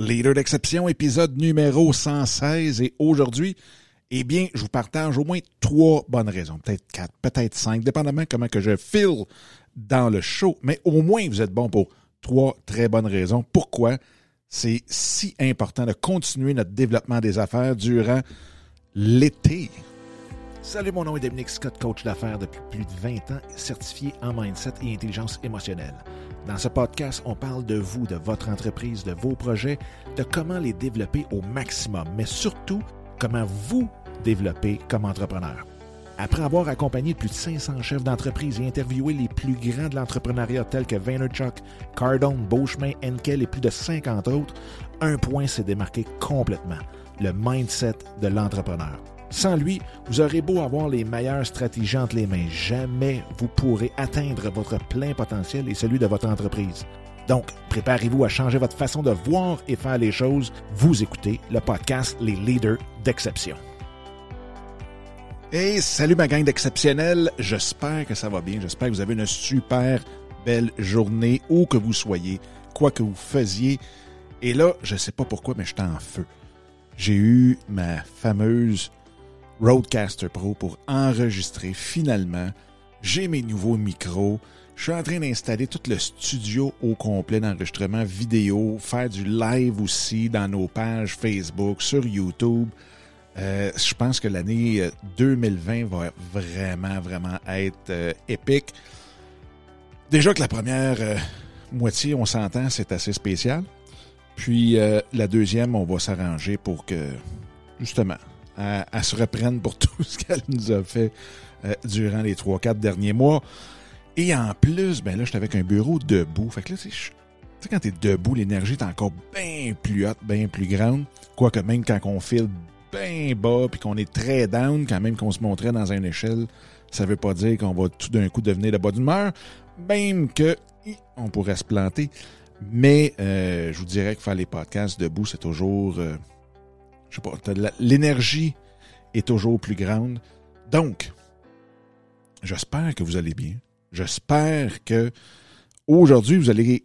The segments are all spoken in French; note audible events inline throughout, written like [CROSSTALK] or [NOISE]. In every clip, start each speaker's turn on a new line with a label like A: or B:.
A: Leader d'exception, épisode numéro 116. Et aujourd'hui, eh bien, je vous partage au moins trois bonnes raisons, peut-être quatre, peut-être cinq, dépendamment comment que je file dans le show. Mais au moins, vous êtes bon pour trois très bonnes raisons. Pourquoi? C'est si important de continuer notre développement des affaires durant l'été. Salut, mon nom est Dominique Scott, coach d'affaires depuis plus de 20 ans, certifié en mindset et intelligence émotionnelle. Dans ce podcast, on parle de vous, de votre entreprise, de vos projets, de comment les développer au maximum, mais surtout comment vous développer comme entrepreneur. Après avoir accompagné plus de 500 chefs d'entreprise et interviewé les plus grands de l'entrepreneuriat tels que Vaynerchuk, Cardone, Beauchemin, Enkel et plus de 50 autres, un point s'est démarqué complètement, le mindset de l'entrepreneur. Sans lui, vous aurez beau avoir les meilleures stratégies entre les mains, jamais vous pourrez atteindre votre plein potentiel et celui de votre entreprise. Donc, préparez-vous à changer votre façon de voir et faire les choses. Vous écoutez le podcast Les Leaders d'Exception. Hey, salut ma gang d'exceptionnels. J'espère que ça va bien. J'espère que vous avez une super belle journée où que vous soyez, quoi que vous faisiez. Et là, je sais pas pourquoi, mais j'étais en feu. J'ai eu ma fameuse Roadcaster Pro pour enregistrer finalement. J'ai mes nouveaux micros. Je suis en train d'installer tout le studio au complet d'enregistrement vidéo, faire du live aussi dans nos pages Facebook, sur YouTube. Euh, je pense que l'année 2020 va vraiment, vraiment être euh, épique. Déjà que la première euh, moitié, on s'entend, c'est assez spécial. Puis la deuxième, on va s'arranger pour que, justement, elle, se reprenne pour [LAUGHS] tout ce qu'elle nous a fait durant les 3-4 derniers mois. Et en plus, ben là, j'étais avec un bureau debout. Fait que là, tu sais, quand t'es debout, l'énergie est encore bien plus haute, bien plus grande. Quoique même quand on file bien bas puis qu'on est très down, quand même qu'on se montrait dans une échelle, ça veut pas dire qu'on va tout d'un coup devenir de bas d'humeur. Même que on pourrait se planter. Mais euh, je vous dirais que faire les podcasts debout, c'est toujours... Je sais pas, l'énergie est toujours plus grande. Donc, j'espère que vous allez bien. J'espère que aujourd'hui, vous allez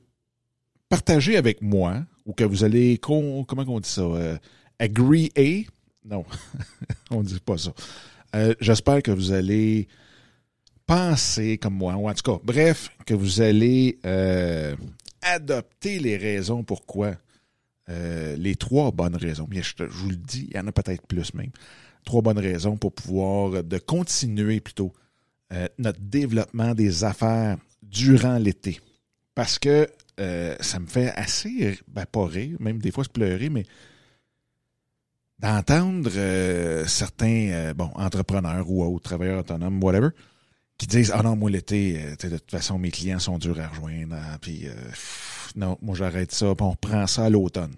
A: partager avec moi, ou que vous allez, comment on dit ça, euh, agree non, [LAUGHS] on ne dit pas ça. Euh, j'espère que vous allez penser comme moi, ou en tout cas, bref, que vous allez euh, adopter les raisons pourquoi. Les trois bonnes raisons. Je, vous le dis, il y en a peut-être plus même. Trois bonnes raisons pour pouvoir, de continuer plutôt euh, notre développement des affaires durant l'été. Parce que euh, ça me fait assez, ben, pas rire, même des fois se pleurer, mais d'entendre euh, certains bon entrepreneurs ou autres, travailleurs autonomes, whatever, qui disent Ah non, moi l'été, de toute façon, mes clients sont durs à rejoindre, hein, puis non, moi j'arrête ça, puis on reprend ça à l'automne.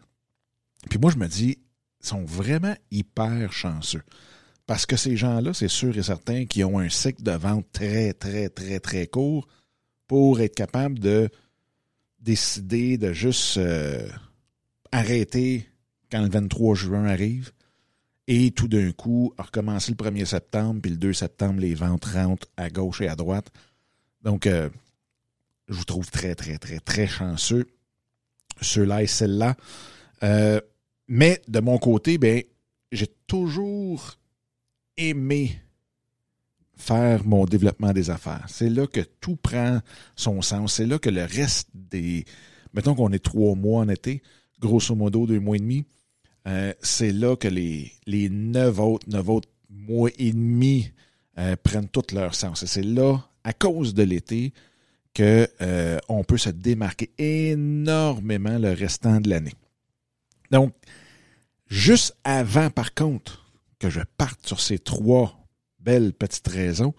A: Puis moi, je me dis, ils sont vraiment hyper chanceux. Parce que ces gens-là, c'est sûr et certain qu'ils ont un cycle de vente très, très, très, très court pour être capable de décider de juste euh, arrêter quand le 23 juin arrive et tout d'un coup recommencer le 1er septembre, puis le 2 septembre, les ventes rentrent à gauche et à droite. Donc, euh, je vous trouve très, très, très, très chanceux, ceux-là et celles-là. Euh, mais de mon côté, ben, j'ai toujours aimer faire mon développement des affaires. C'est là que tout prend son sens. C'est là que le reste des... Mettons qu'on est trois mois en été, grosso modo deux mois et demi, euh, c'est là que les, neuf autres, neuf autres mois et demi euh, prennent tout leur sens. Et c'est là, à cause de l'été, qu'on euh, peut se démarquer énormément le restant de l'année. Donc, juste avant, par contre, que je parte sur ces trois belles petites raisons,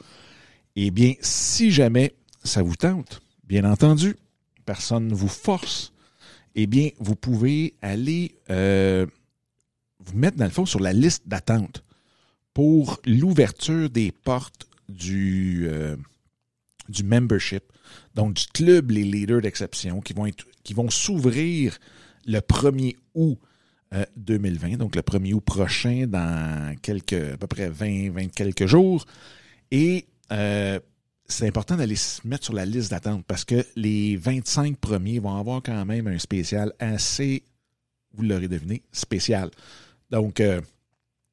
A: eh bien, si jamais ça vous tente, bien entendu, personne ne vous force, eh bien, vous pouvez aller euh, vous mettre, dans le fond, sur la liste d'attente pour l'ouverture des portes du, euh, du membership, donc du club Les Leaders d'Exception, qui vont, qui vont s'ouvrir le 1er août 2020, euh, donc le 1er août prochain, dans quelques, à peu près 20, 20 quelques jours. Et euh, c'est important d'aller se mettre sur la liste d'attente parce que les 25 premiers vont avoir quand même un spécial assez vous l'aurez deviné, spécial. Donc, euh,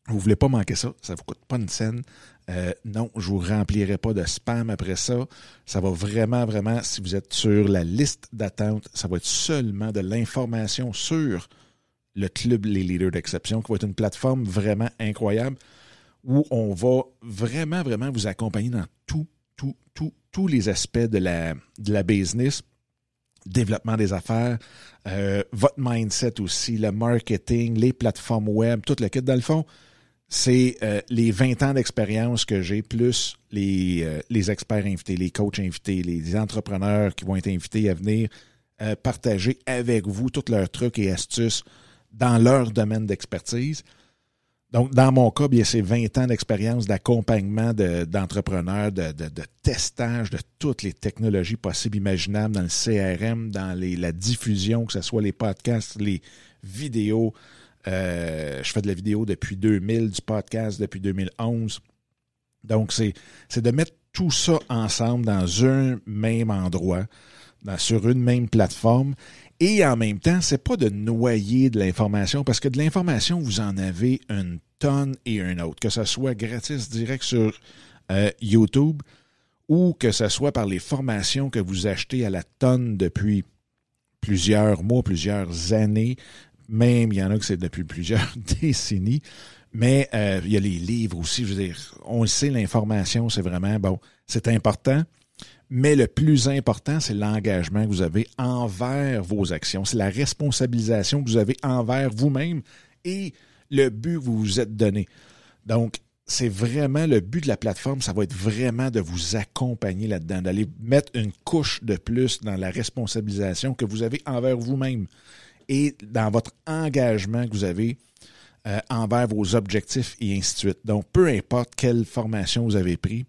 A: vous voulez pas manquer ça, ça vous coûte pas une scène. Euh, non, je vous remplirai pas de spam après ça. Ça va vraiment, vraiment, si vous êtes sur la liste d'attente, ça va être seulement de l'information sur le club Les Leaders d'Exception, qui va être une plateforme vraiment incroyable où on va vraiment, vraiment vous accompagner dans tout, tout, tout, tous les aspects de la business, développement des affaires, euh, votre mindset aussi, le marketing, les plateformes web, tout le kit. Dans le fond, c'est euh, les 20 ans d'expérience que j'ai, plus les, euh, les experts invités, les coachs invités, les entrepreneurs qui vont être invités à venir partager avec vous tous leurs trucs et astuces dans leur domaine d'expertise. Donc, dans mon cas, bien, c'est 20 ans d'expérience d'accompagnement d'entrepreneurs, de, de, testage de toutes les technologies possibles, imaginables dans le CRM, dans les, la diffusion, que ce soit les podcasts, les vidéos. Euh, je fais de la vidéo depuis 2000, du podcast depuis 2011. Donc, c'est de mettre tout ça ensemble dans un même endroit, sur une même plateforme et en même temps, c'est pas de noyer de l'information parce que de l'information, vous en avez une tonne et une autre, que ce soit gratis direct sur euh, YouTube ou que ce soit par les formations que vous achetez à la tonne depuis plusieurs mois, plusieurs années. Même, il y en a que c'est depuis plusieurs [LAUGHS] décennies. Mais euh, il y a les livres aussi. Je veux dire, on sait, l'information, c'est vraiment, bon, c'est important. Mais le plus important, c'est l'engagement que vous avez envers vos actions. C'est la responsabilisation que vous avez envers vous-même et le but vous vous êtes donné. Donc, c'est vraiment le but de la plateforme, ça va être vraiment de vous accompagner là-dedans, d'aller mettre une couche de plus dans la responsabilisation que vous avez envers vous-même et dans votre engagement que vous avez euh, envers vos objectifs et ainsi de suite. Donc, peu importe quelle formation vous avez pris,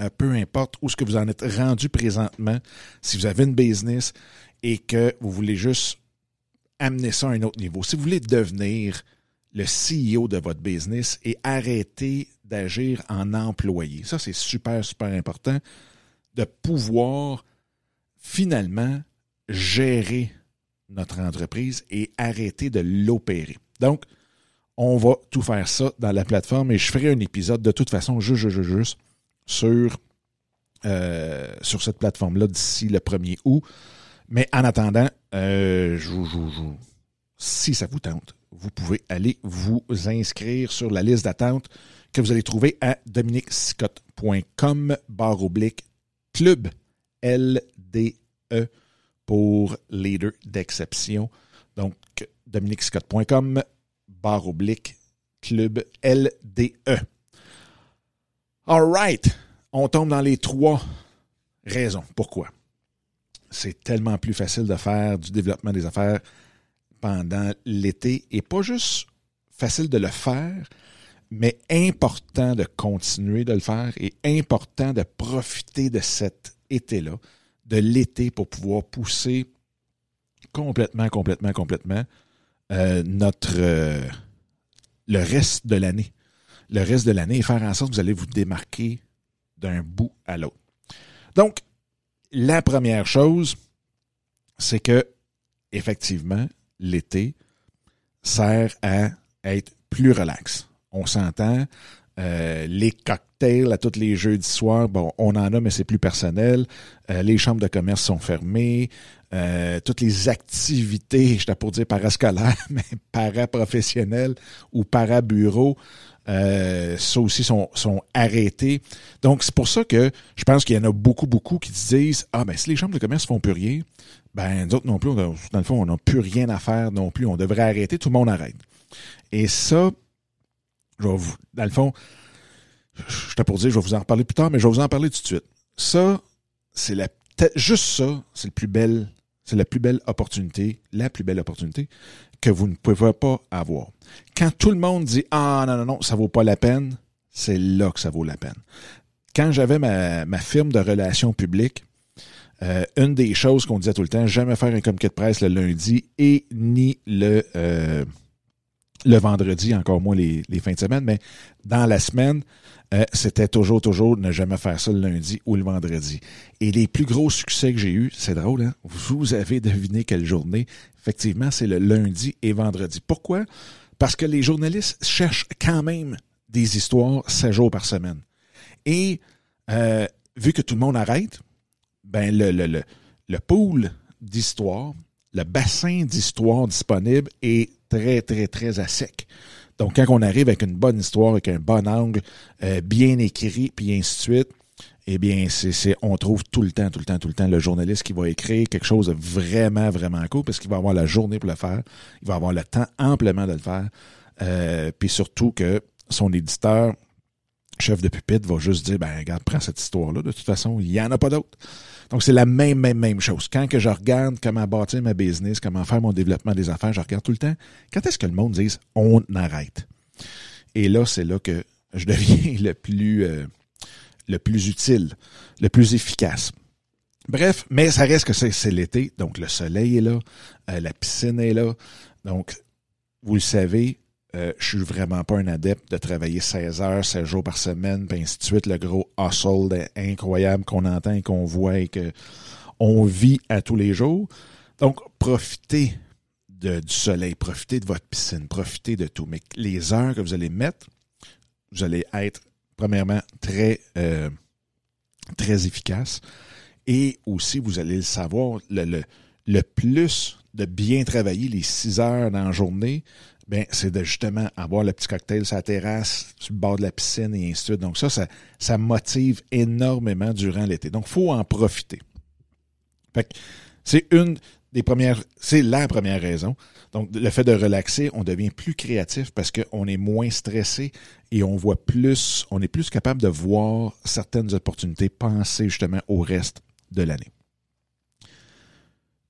A: euh, peu importe où que vous en êtes rendu présentement, si vous avez une business et que vous voulez juste amener ça à un autre niveau, si vous voulez devenir le CEO de votre business et arrêter d'agir en employé, ça c'est super, super important de pouvoir finalement gérer notre entreprise et arrêter de l'opérer. Donc, on va tout faire ça dans la plateforme et je ferai un épisode de toute façon, juste, juste, juste sur, euh, sur cette plateforme-là d'ici le 1er août. Mais en attendant, euh, si ça vous tente, vous pouvez aller vous inscrire sur la liste d'attente que vous allez trouver à dominicscott.com barre oblique club LDE pour leader d'exception. Donc, dominicscott.com barre oblique club LDE. All right. On tombe dans les trois raisons. Pourquoi? C'est tellement plus facile de faire du développement des affaires pendant l'été et pas juste facile de le faire, mais important de continuer de le faire et important de profiter de cet été-là, de l'été pour pouvoir pousser complètement, complètement, complètement euh, notre euh, le reste de l'année le reste de l'année et faire en sorte que vous allez vous démarquer d'un bout à l'autre. Donc, la première chose, c'est que, effectivement, l'été sert à être plus relax. On s'entend, euh, les cocktails à tous les jeudis soirs, bon, on en a, mais c'est plus personnel. Euh, les chambres de commerce sont fermées. Euh, toutes les activités, je pour dire parascolaires, [LAUGHS] mais paraprofessionnelles ou parabureaux, euh, ça aussi sont, sont arrêtés. Donc, c'est pour ça que je pense qu'il y en a beaucoup, beaucoup qui disent Ah, ben, si les chambres de commerce font plus rien, ben, d'autres non plus, dans le fond, on n'a plus rien à faire non plus. On devrait arrêter, tout le monde arrête. Et ça, je vais vous, dans le fond, je t'ai pour dire, je vais vous en reparler plus tard, mais je vais vous en parler tout de suite. Ça, c'est la, juste ça, c'est le plus belle, c'est la plus belle opportunité, la plus belle opportunité que vous ne pouvez pas avoir. Quand tout le monde dit Ah non, non, non, ça vaut pas la peine, c'est là que ça vaut la peine. Quand j'avais ma, ma firme de relations publiques, euh, une des choses qu'on disait tout le temps, jamais faire un communiqué de presse le lundi et ni le, euh, le vendredi, encore moins les, fins de semaine, mais dans la semaine, euh, c'était toujours, toujours ne jamais faire ça le lundi ou le vendredi. Et les plus gros succès que j'ai eus, c'est drôle, hein? Vous avez deviné quelle journée. Effectivement, c'est le lundi et vendredi. Pourquoi? Parce que les journalistes cherchent quand même des histoires 7 jours par semaine. Et euh, vu que tout le monde arrête, ben le, le, le, le pool d'histoires, le bassin d'histoires disponible est très, très, très à sec. Donc, quand on arrive avec une bonne histoire, avec un bon angle, euh, bien écrit, puis ainsi de suite, eh bien, c'est, on trouve tout le temps, tout le temps, tout le temps le journaliste qui va écrire quelque chose de vraiment, vraiment cool, parce qu'il va avoir la journée pour le faire, il va avoir le temps amplement de le faire, euh, puis surtout que son éditeur, chef de pupitre, va juste dire, ben regarde, prends cette histoire-là, de toute façon, il n'y en a pas d'autre. Donc, c'est la même, même, même chose. Quand que je regarde comment bâtir ma business, comment faire mon développement des affaires, je regarde tout le temps. Quand est-ce que le monde dise on arrête? Et là, c'est là que je [LAUGHS] deviens le plus, euh, le plus utile, le plus efficace. Bref, mais ça reste que c'est l'été, donc le soleil est là, euh, la piscine est là. Donc, vous le savez, euh, je suis vraiment pas un adepte de travailler 16 heures, 16 jours par semaine, puis ainsi de suite, le gros hustle incroyable qu'on entend qu'on voit et qu'on vit à tous les jours. Donc, profitez du soleil, profitez de votre piscine, profitez de tout. Mais les heures que vous allez mettre, vous allez être, premièrement, très, euh, très efficace. Et aussi, vous allez le savoir, le, le, le plus de bien travailler les 6 heures dans la journée, ben, c'est de justement avoir le petit cocktail sur la terrasse, sur le bord de la piscine et ainsi de suite. Donc ça, ça, motive énormément durant l'été. Donc, il faut en profiter. C'est une des premières, c'est la première raison. Donc, le fait de relaxer, on devient plus créatif parce qu'on est moins stressé et on voit plus, on est plus capable de voir certaines opportunités, penser justement au reste de l'année.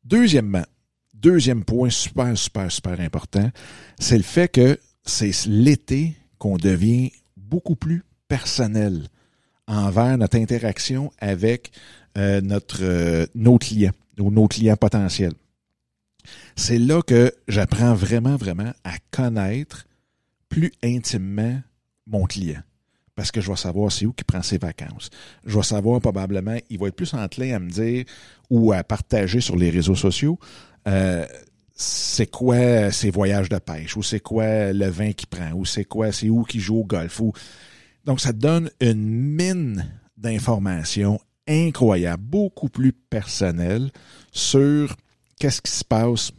A: Deuxièmement, deuxième point super, super, super important, c'est le fait que c'est l'été qu'on devient beaucoup plus personnel envers notre interaction avec euh, notre, euh, nos clients ou nos clients potentiels. C'est là que j'apprends vraiment, vraiment à connaître plus intimement mon client. Parce que je vais savoir c'est où qui prend ses vacances. Je vais savoir probablement, il va être plus enclin à me dire ou à partager sur les réseaux sociaux euh, c'est quoi ses voyages de pêche, ou c'est quoi le vin qu'il prend, ou c'est quoi, c'est où qu'il joue au golf? Ou... Donc, ça donne une mine d'informations incroyable, beaucoup plus personnelle sur qu'est-ce qui se passe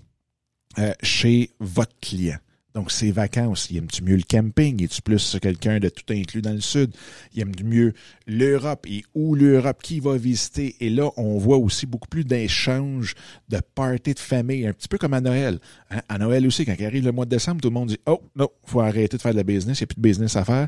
A: euh, chez votre client. Donc, ses vacances, il aime-tu mieux le camping? est tu plus quelqu'un de tout inclus dans le sud? Il aime mieux l'Europe? Et où l'Europe, qui va visiter? Et là, on voit aussi beaucoup plus d'échanges, de parties de famille, un petit peu comme à Noël. Hein? À Noël aussi, quand il arrive le mois de décembre, tout le monde dit, oh, non, faut arrêter de faire de la business, il n'y a plus de business à faire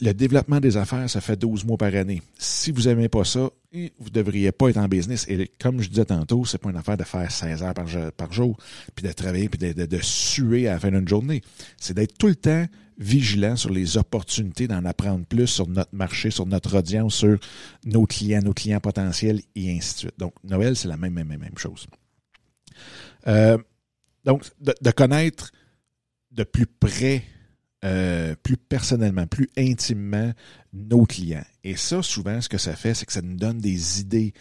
A: le développement des affaires, ça fait 12 mois par année. Si vous n'aimez pas ça, vous ne devriez pas être en business. Et comme je disais tantôt, c'est pas une affaire de faire 16 heures par, jour, puis de travailler, puis de, suer à la fin d'une journée. C'est d'être tout le temps vigilant sur les opportunités d'en apprendre plus sur notre marché, sur notre audience, sur nos clients, nos clients potentiels, et ainsi de suite. Donc, Noël, c'est la même, même, même chose. Euh, donc, de connaître de plus près euh, plus personnellement, plus intimement nos clients. Et ça, souvent, ce que ça fait, c'est que ça nous donne des idées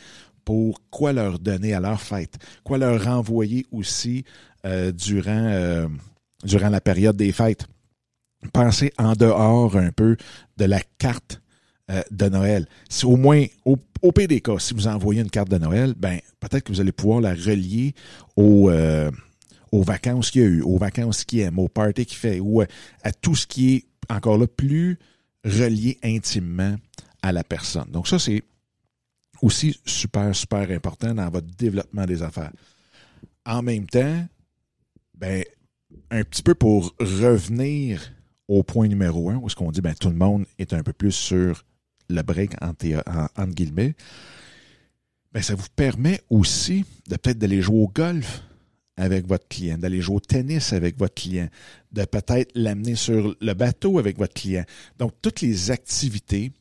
A: pour quoi leur donner à leur fête, quoi leur renvoyer aussi euh, durant, euh, durant la période des fêtes. Pensez en dehors un peu de la carte de Noël. Si au moins, au, au PDK, si vous envoyez une carte de Noël, ben peut-être que vous allez pouvoir la relier au aux vacances qu'il y a eu, aux vacances qu'il aime, aux parties qu'il fait, ou à tout ce qui est encore là plus relié intimement à la personne. Donc ça, c'est aussi super, super important dans votre développement des affaires. En même temps, ben, un petit peu pour revenir au point numéro un, où ce qu'on dit, ben, tout le monde est un peu plus sur le break entre, entre guillemets, ben, ça vous permet aussi de peut-être d'aller jouer au golf avec votre client, d'aller jouer au tennis avec votre client, de peut-être l'amener sur le bateau avec votre client. Donc, toutes les activités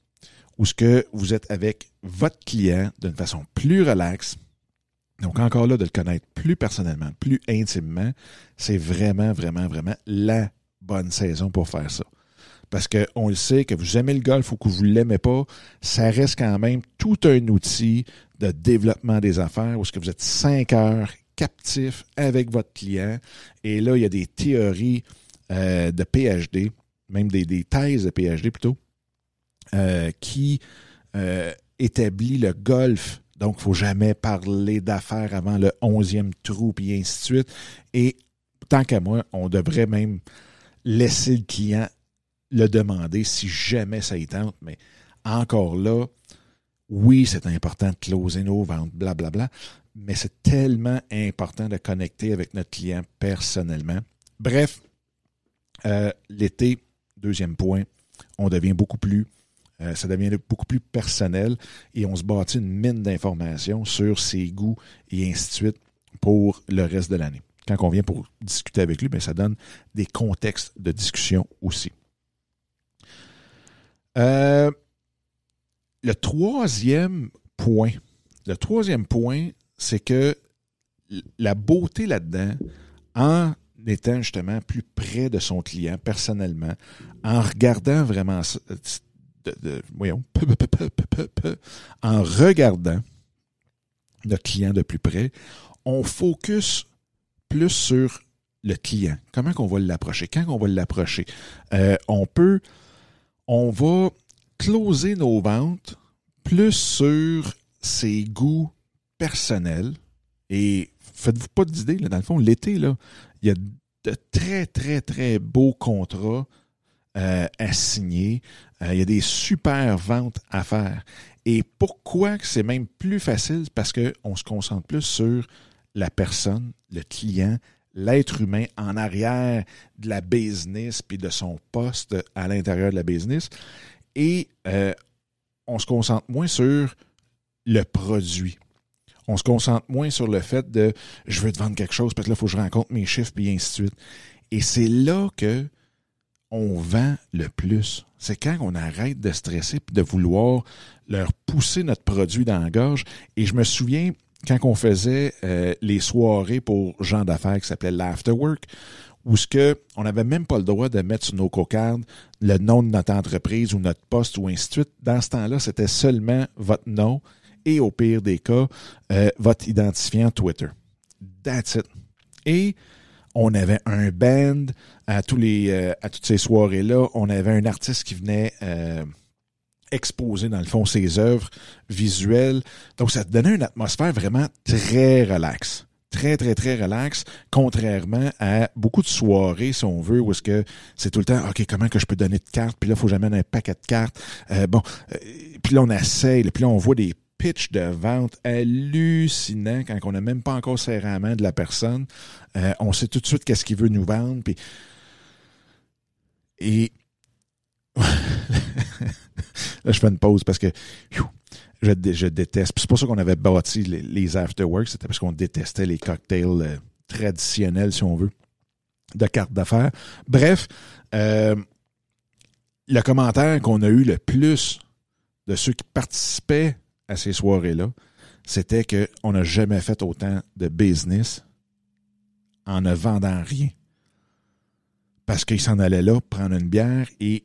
A: où ce que vous êtes avec votre client d'une façon plus relaxe, Donc encore là, de le connaître plus personnellement, plus intimement, c'est vraiment, vraiment, vraiment la bonne saison pour faire ça. Parce qu'on le sait, que vous aimez le golf ou que vous ne l'aimez pas, ça reste quand même tout un outil de développement des affaires où ce que vous êtes cinq heures captif avec votre client. Et là, il y a des théories euh, de PhD, même des, thèses de PhD plutôt, euh, qui euh, établit le golf. Donc, il ne faut jamais parler d'affaires avant le onzième trou, et ainsi de suite. Et tant qu'à moi, on devrait même laisser le client le demander si jamais ça y tente. Mais encore là, oui, c'est important de closer nos ventes, blablabla, mais c'est tellement important de connecter avec notre client personnellement. Bref, euh, l'été, deuxième point, on devient beaucoup plus euh, ça devient beaucoup plus personnel et on se bâtit une mine d'informations sur ses goûts et ainsi de suite pour le reste de l'année. Quand on vient pour discuter avec lui, bien, ça donne des contextes de discussion aussi. Euh, le troisième point, le troisième point, c'est que la beauté là-dedans, en étant justement plus près de son client personnellement, en regardant vraiment voyons, en regardant notre client de plus près, on focus plus sur le client. Comment qu'on va l'approcher? Quand on va l'approcher? Euh, on peut, on va closer nos ventes plus sur ses goûts personnels. Et faites-vous pas d'idée, dans le fond, l'été, il y a de très, très, très beaux contrats euh, à signer. Euh, il y a des super ventes à faire. Et pourquoi c'est même plus facile? Parce qu'on se concentre plus sur la personne, le client, l'être humain en arrière de la business puis de son poste à l'intérieur de la business. Et euh, on se concentre moins sur le produit. On se concentre moins sur le fait de je veux te vendre quelque chose, parce que là, il faut que je rencontre mes chiffres, puis ainsi de suite. Et c'est là que on vend le plus. C'est quand on arrête de stresser et de vouloir leur pousser notre produit dans la gorge. Et je me souviens, quand on faisait euh, les soirées pour gens d'affaires qui s'appelait l'afterwork, où ce que on n'avait même pas le droit de mettre sur nos cocardes le nom de notre entreprise ou notre poste ou ainsi de suite. Dans ce temps-là, c'était seulement votre nom et au pire des cas, euh, votre identifiant Twitter. That's it. Et on avait un band à tous les euh, à toutes ces soirées là. On avait un artiste qui venait euh, exposer dans le fond ses œuvres visuelles. Donc ça donnait une atmosphère vraiment très relaxe. Très, très, très relax, contrairement à beaucoup de soirées, si on veut, où est-ce que c'est tout le temps, OK, comment que je peux donner de cartes, puis là, il faut jamais un paquet de cartes. Bon, puis là, on essaye, puis là, on voit des pitch de vente hallucinant quand on n'a même pas encore serré la main de la personne. Euh, on sait tout de suite qu'est-ce qu'il veut nous vendre. Et [LAUGHS] là, je fais une pause parce que je, je, déteste. C'est pour ça qu'on avait bâti les, les afterworks. C'était parce qu'on détestait les cocktails euh, traditionnels, si on veut, de cartes d'affaires. Bref, euh, le commentaire qu'on a eu le plus de ceux qui participaient à ces soirées-là, c'était qu'on n'a jamais fait autant de business en ne vendant rien. Parce qu'il s'en allait là prendre une bière et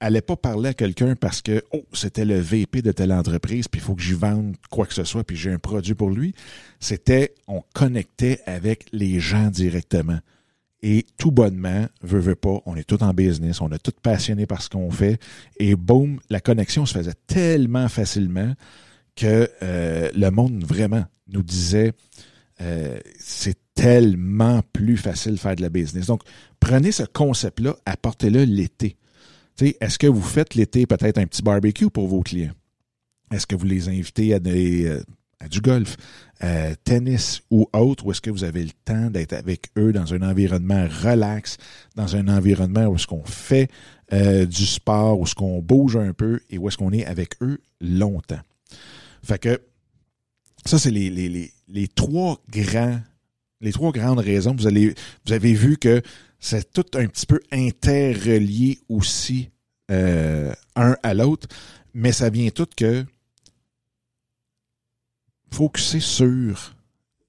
A: allait pas parler à quelqu'un parce que oh, c'était le VP de telle entreprise, puis il faut que j'y vende quoi que ce soit, puis j'ai un produit pour lui. C'était on connectait avec les gens directement. Et tout bonnement, veut, veut pas, on est tout en business, on est tout passionné par ce qu'on fait. Et boum, la connexion se faisait tellement facilement que euh, le monde vraiment nous disait euh, c'est tellement plus facile de faire de la business. Donc, prenez ce concept-là, apportez-le l'été. Est-ce que vous faites l'été peut-être un petit barbecue pour vos clients? Est-ce que vous les invitez à, des, euh, du golf, tennis ou autre, ou est-ce que vous avez le temps d'être avec eux dans un environnement relax, dans un environnement où est-ce qu'on fait du sport, où est-ce qu'on bouge un peu et où est-ce qu'on est avec eux longtemps? Fait que ça, c'est les, trois grands, les trois grandes raisons. Vous avez vu que c'est tout un petit peu interrelié aussi euh, un à l'autre, mais ça vient tout que focuser sur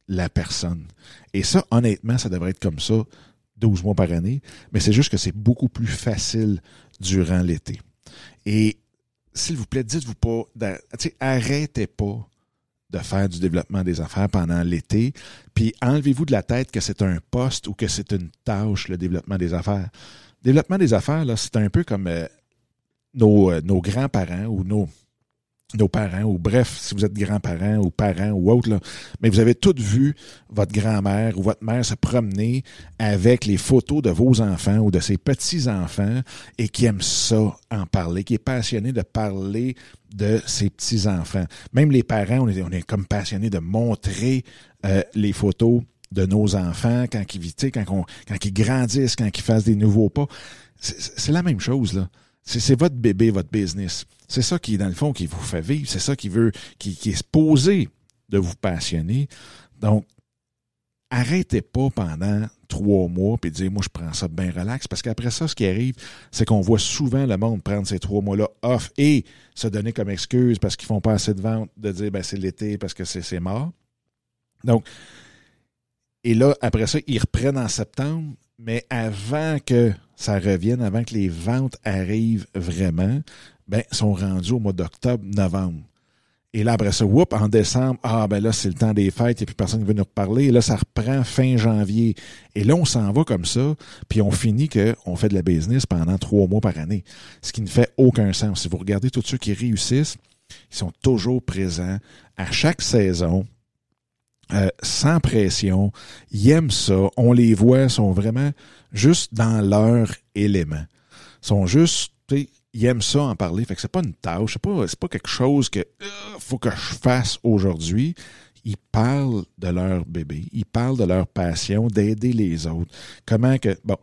A: la personne. Et ça, honnêtement, ça devrait être comme ça 12 mois par année, mais c'est juste que c'est beaucoup plus facile durant l'été. Et s'il vous plaît, dites-vous pas, arrêtez pas de faire du développement des affaires pendant l'été, puis enlevez-vous de la tête que c'est un poste ou que c'est une tâche, le développement des affaires. développement des affaires, là, c'est un peu comme euh, nos, euh, nos grands-parents ou nos, nos parents, ou bref, si vous êtes grands-parents ou parents ou autres, mais vous avez toutes vu votre grand-mère ou votre mère se promener avec les photos de vos enfants ou de ses petits-enfants et qui aime ça en parler, qui est passionné de parler de ses petits-enfants. Même les parents, on est, on est comme passionnés de montrer euh, les photos de nos enfants quand ils, quand, quand ils grandissent, quand ils fassent des nouveaux pas. C'est la même chose, là. C'est votre bébé, votre business. C'est ça qui, dans le fond, qui vous fait vivre. C'est ça qui veut, qui, qui est supposé de vous passionner. Donc, arrêtez pas pendant trois mois puis dire moi je prends ça bien relax parce qu'après ça ce qui arrive c'est qu'on voit souvent le monde prendre ces trois mois là off et se donner comme excuse parce qu'ils font pas assez de ventes de dire ben c'est l'été parce que c'est mort donc et là après ça ils reprennent en septembre mais avant que ça revienne, avant que les ventes arrivent vraiment, ben, sont rendus au mois d'octobre, novembre. Et là, après ça, whoop, en décembre, ah ben là, c'est le temps des fêtes, et puis personne ne veut nous reparler. Et là, ça reprend fin janvier. Et là, on s'en va comme ça, puis on finit qu'on fait de la business pendant trois mois par année. Ce qui ne fait aucun sens. Si vous regardez tous ceux qui réussissent, ils sont toujours présents à chaque saison, euh, sans pression. Ils aiment ça. On les voit, sont vraiment juste dans leur élément. Ils sont juste, ils aiment ça en parler. Fait que c'est pas une tâche, c'est pas, pas quelque chose que euh, faut que je fasse aujourd'hui. Ils parlent de leur bébé, ils parlent de leur passion, d'aider les autres. Comment que bon,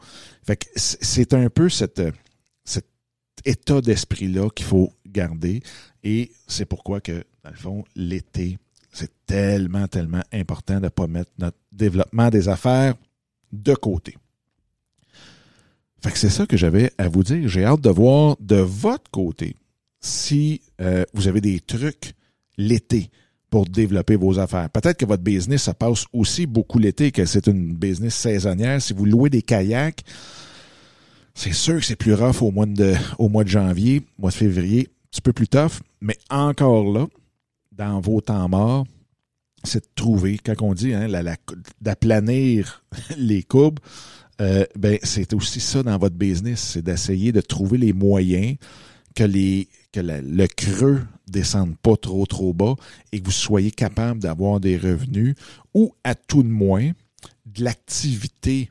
A: fait que c'est un peu cette, cet état d'esprit-là qu'il faut garder. Et c'est pourquoi que, dans le fond, l'été, c'est tellement, tellement important de ne pas mettre notre développement des affaires de côté. Fait que c'est ça que j'avais à vous dire. J'ai hâte de voir de votre côté si euh, vous avez des trucs l'été pour développer vos affaires. Peut-être que votre business, ça passe aussi beaucoup l'été, que c'est une business saisonnière. Si vous louez des kayaks, c'est sûr que c'est plus rough au mois de, au mois de janvier, mois de février, un petit peu plus tough, mais encore là, dans vos temps morts, c'est de trouver, quand on dit, hein, d'aplanir [LAUGHS] les courbes, euh, ben, c'est aussi ça dans votre business, c'est d'essayer de trouver les moyens que les que le creux descende pas trop trop bas et que vous soyez capable d'avoir des revenus ou à tout de moins de l'activité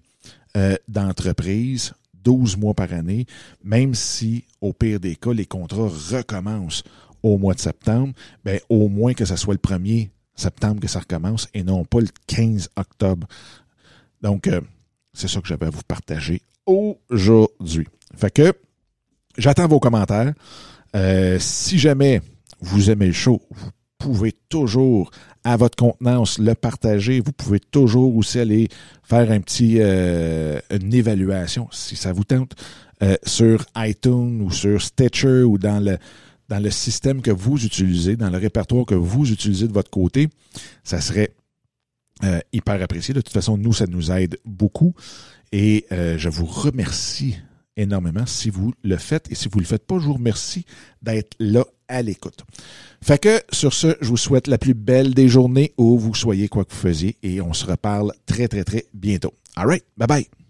A: euh, d'entreprise 12 mois par année, même si au pire des cas les contrats recommencent au mois de septembre, ben au moins que ce soit le 1er septembre que ça recommence et non pas le 15 octobre. Donc, euh, c'est ça que j'avais à vous partager aujourd'hui. Fait que j'attends vos commentaires. Euh, si jamais vous aimez le show, vous pouvez toujours, à votre contenance, le partager. Vous pouvez toujours aussi aller faire un petit euh, une évaluation, si ça vous tente, sur iTunes ou sur Stitcher ou dans le dans le système que vous utilisez, dans le répertoire que vous utilisez de votre côté. Ça serait euh, hyper apprécié. De toute façon, nous, ça nous aide beaucoup. Et euh, je vous remercie énormément si vous le faites. Et si vous ne le faites pas, je vous remercie d'être là à l'écoute. Fait que sur ce, je vous souhaite la plus belle des journées où vous soyez quoi que vous faisiez et on se reparle très très très bientôt. All right, bye bye.